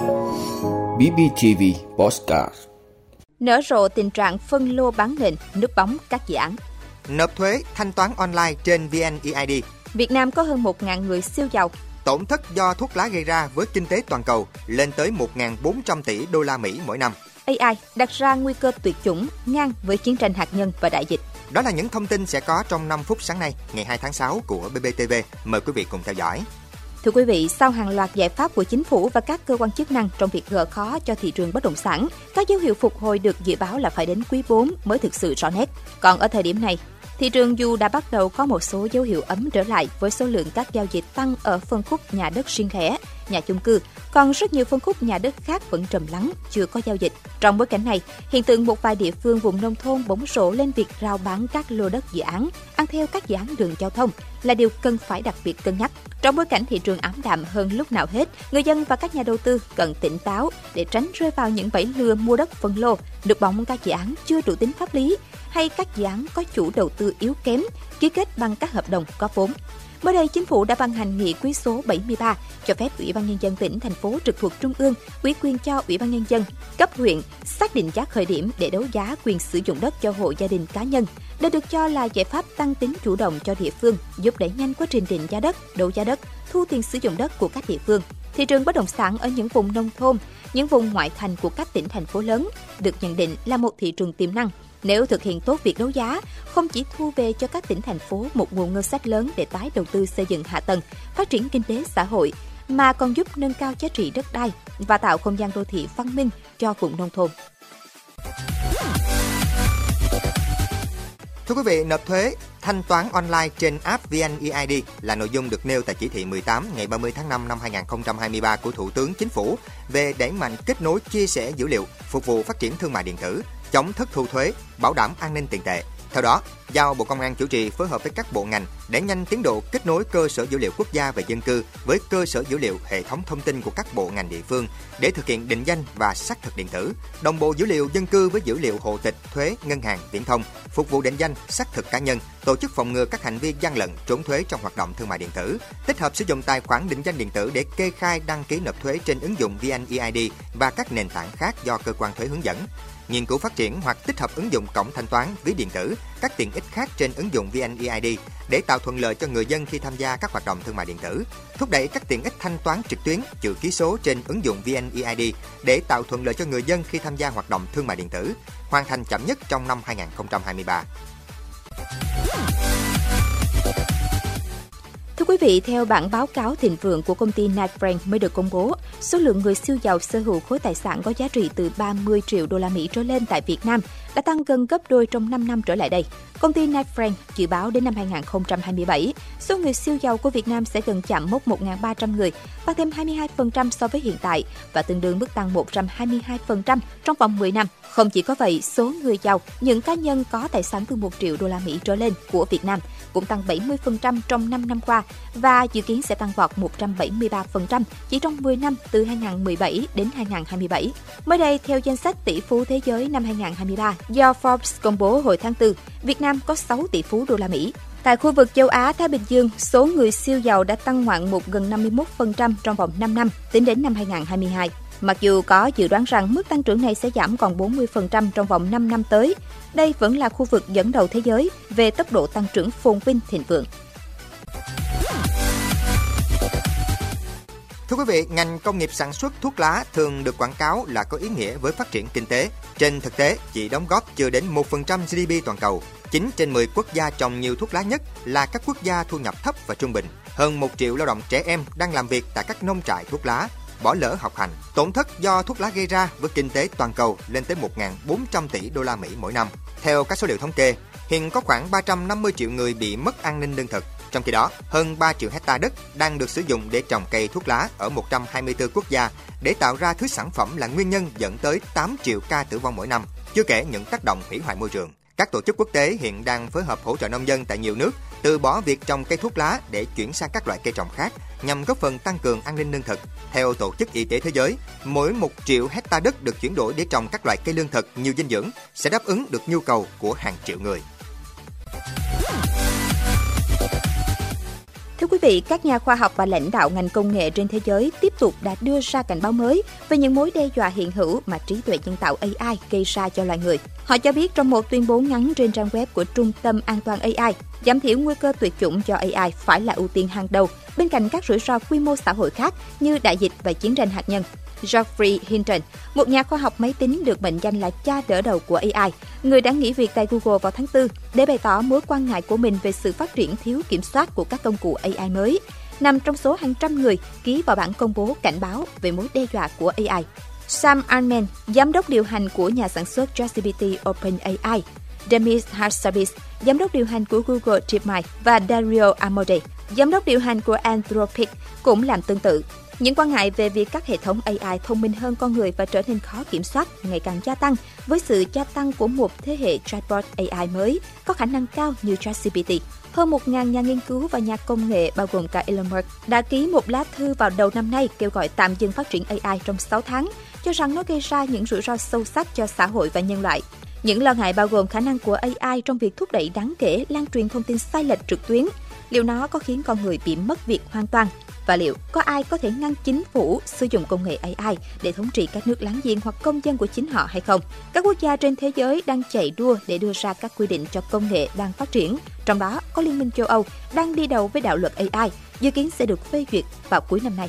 BBTV Postcard Nở rộ tình trạng phân lô bán nền, núp bóng các dự án. Nộp thuế, thanh toán online trên VNeID. Việt Nam có hơn 1.000 người siêu giàu. Tổn thất do thuốc lá gây ra với kinh tế toàn cầu lên tới 1.400 tỷ đô la Mỹ mỗi năm. AI đặt ra nguy cơ tuyệt chủng ngang với chiến tranh hạt nhân và đại dịch. Đó là những thông tin sẽ có trong 5 phút sáng nay, ngày 2 tháng 6 của BBTV. Mời quý vị cùng theo dõi. Thưa quý vị, sau hàng loạt giải pháp của chính phủ và các cơ quan chức năng trong việc gỡ khó cho thị trường bất động sản, các dấu hiệu phục hồi được dự báo là phải đến quý 4 mới thực sự rõ nét. Còn ở thời điểm này, thị trường dù đã bắt đầu có một số dấu hiệu ấm trở lại với số lượng các giao dịch tăng ở phân khúc nhà đất riêng lẻ, nhà chung cư, còn rất nhiều phân khúc nhà đất khác vẫn trầm lắng, chưa có giao dịch. Trong bối cảnh này, hiện tượng một vài địa phương vùng nông thôn bỗng rổ lên việc rao bán các lô đất dự án, ăn theo các dự án đường giao thông là điều cần phải đặc biệt cân nhắc. Trong bối cảnh thị trường ám đạm hơn lúc nào hết, người dân và các nhà đầu tư cần tỉnh táo để tránh rơi vào những bẫy lừa mua đất phân lô, được bóng các dự án chưa đủ tính pháp lý hay các dự án có chủ đầu tư yếu kém, ký kết bằng các hợp đồng có vốn. Mới đây, chính phủ đã ban hành nghị quyết số 73 cho phép Ủy ban nhân dân tỉnh thành phố trực thuộc trung ương ủy quyền cho Ủy ban nhân dân cấp huyện xác định giá khởi điểm để đấu giá quyền sử dụng đất cho hộ gia đình cá nhân. Đây được cho là giải pháp tăng tính chủ động cho địa phương, giúp đẩy nhanh quá trình định giá đất, đấu giá đất, thu tiền sử dụng đất của các địa phương. Thị trường bất động sản ở những vùng nông thôn, những vùng ngoại thành của các tỉnh thành phố lớn được nhận định là một thị trường tiềm năng nếu thực hiện tốt việc đấu giá, không chỉ thu về cho các tỉnh thành phố một nguồn ngân sách lớn để tái đầu tư xây dựng hạ tầng, phát triển kinh tế xã hội, mà còn giúp nâng cao giá trị đất đai và tạo không gian đô thị văn minh cho vùng nông thôn. Thưa quý vị, nộp thuế, thanh toán online trên app VNeID là nội dung được nêu tại chỉ thị 18 ngày 30 tháng 5 năm 2023 của Thủ tướng Chính phủ về đẩy mạnh kết nối chia sẻ dữ liệu phục vụ phát triển thương mại điện tử, chống thất thu thuế, bảo đảm an ninh tiền tệ. Theo đó, giao Bộ Công an chủ trì phối hợp với các bộ ngành để nhanh tiến độ kết nối cơ sở dữ liệu quốc gia về dân cư với cơ sở dữ liệu hệ thống thông tin của các bộ ngành địa phương để thực hiện định danh và xác thực điện tử, đồng bộ dữ liệu dân cư với dữ liệu hộ tịch, thuế, ngân hàng, viễn thông, phục vụ định danh, xác thực cá nhân, tổ chức phòng ngừa các hành vi gian lận, trốn thuế trong hoạt động thương mại điện tử, tích hợp sử dụng tài khoản định danh điện tử để kê khai đăng ký nộp thuế trên ứng dụng VNeID và các nền tảng khác do cơ quan thuế hướng dẫn nghiên cứu phát triển hoặc tích hợp ứng dụng cổng thanh toán, ví điện tử, các tiện ích khác trên ứng dụng VNeID để tạo thuận lợi cho người dân khi tham gia các hoạt động thương mại điện tử, thúc đẩy các tiện ích thanh toán trực tuyến, chữ ký số trên ứng dụng VNeID để tạo thuận lợi cho người dân khi tham gia hoạt động thương mại điện tử, hoàn thành chậm nhất trong năm 2023. Quý vị, theo bản báo cáo thịnh vượng của công ty Knight Frank mới được công bố, số lượng người siêu giàu sở hữu khối tài sản có giá trị từ 30 triệu đô la Mỹ trở lên tại Việt Nam đã tăng gần gấp đôi trong 5 năm trở lại đây. Công ty Knight Frank dự báo đến năm 2027, số người siêu giàu của Việt Nam sẽ gần chạm mốc 1.300 người, tăng thêm 22% so với hiện tại và tương đương mức tăng 122% trong vòng 10 năm. Không chỉ có vậy, số người giàu, những cá nhân có tài sản từ 1 triệu đô la Mỹ trở lên của Việt Nam cũng tăng 70% trong 5 năm qua và dự kiến sẽ tăng vọt 173% chỉ trong 10 năm từ 2017 đến 2027. Mới đây, theo danh sách tỷ phú thế giới năm 2023 do Forbes công bố hồi tháng 4, Việt Nam có 6 tỷ phú đô la Mỹ. Tại khu vực châu Á Thái Bình Dương, số người siêu giàu đã tăng ngoạn mục gần 51% trong vòng 5 năm, tính đến năm 2022. Mặc dù có dự đoán rằng mức tăng trưởng này sẽ giảm còn 40% trong vòng 5 năm tới, đây vẫn là khu vực dẫn đầu thế giới về tốc độ tăng trưởng phồn vinh thịnh vượng. Thưa quý vị, ngành công nghiệp sản xuất thuốc lá thường được quảng cáo là có ý nghĩa với phát triển kinh tế. Trên thực tế, chỉ đóng góp chưa đến 1% GDP toàn cầu. 9 trên 10 quốc gia trồng nhiều thuốc lá nhất là các quốc gia thu nhập thấp và trung bình. Hơn 1 triệu lao động trẻ em đang làm việc tại các nông trại thuốc lá, bỏ lỡ học hành. Tổn thất do thuốc lá gây ra với kinh tế toàn cầu lên tới 1.400 tỷ đô la Mỹ mỗi năm. Theo các số liệu thống kê, hiện có khoảng 350 triệu người bị mất an ninh lương thực. Trong khi đó, hơn 3 triệu hecta đất đang được sử dụng để trồng cây thuốc lá ở 124 quốc gia để tạo ra thứ sản phẩm là nguyên nhân dẫn tới 8 triệu ca tử vong mỗi năm, chưa kể những tác động hủy hoại môi trường. Các tổ chức quốc tế hiện đang phối hợp hỗ trợ nông dân tại nhiều nước từ bỏ việc trồng cây thuốc lá để chuyển sang các loại cây trồng khác nhằm góp phần tăng cường an ninh lương thực. Theo Tổ chức Y tế Thế giới, mỗi 1 triệu hecta đất được chuyển đổi để trồng các loại cây lương thực nhiều dinh dưỡng sẽ đáp ứng được nhu cầu của hàng triệu người. Quý vị, các nhà khoa học và lãnh đạo ngành công nghệ trên thế giới tiếp tục đã đưa ra cảnh báo mới về những mối đe dọa hiện hữu mà trí tuệ nhân tạo AI gây ra cho loài người. Họ cho biết trong một tuyên bố ngắn trên trang web của Trung tâm An toàn AI, giảm thiểu nguy cơ tuyệt chủng cho AI phải là ưu tiên hàng đầu bên cạnh các rủi ro quy mô xã hội khác như đại dịch và chiến tranh hạt nhân. Geoffrey Hinton, một nhà khoa học máy tính được mệnh danh là cha đỡ đầu của AI, người đã nghỉ việc tại Google vào tháng 4 để bày tỏ mối quan ngại của mình về sự phát triển thiếu kiểm soát của các công cụ AI mới, nằm trong số hàng trăm người ký vào bản công bố cảnh báo về mối đe dọa của AI. Sam Altman, giám đốc điều hành của nhà sản xuất ChatGPT OpenAI, Demis Hassabis, giám đốc điều hành của Google DeepMind và Dario Amodei, giám đốc điều hành của Anthropic cũng làm tương tự. Những quan ngại về việc các hệ thống AI thông minh hơn con người và trở nên khó kiểm soát ngày càng gia tăng với sự gia tăng của một thế hệ chatbot AI mới có khả năng cao như ChatGPT. Hơn 1.000 nhà nghiên cứu và nhà công nghệ bao gồm cả Elon Musk đã ký một lá thư vào đầu năm nay kêu gọi tạm dừng phát triển AI trong 6 tháng, cho rằng nó gây ra những rủi ro sâu sắc cho xã hội và nhân loại. Những lo ngại bao gồm khả năng của AI trong việc thúc đẩy đáng kể lan truyền thông tin sai lệch trực tuyến, liệu nó có khiến con người bị mất việc hoàn toàn và liệu có ai có thể ngăn chính phủ sử dụng công nghệ AI để thống trị các nước láng giềng hoặc công dân của chính họ hay không? Các quốc gia trên thế giới đang chạy đua để đưa ra các quy định cho công nghệ đang phát triển, trong đó có Liên minh châu Âu đang đi đầu với đạo luật AI, dự kiến sẽ được phê duyệt vào cuối năm nay.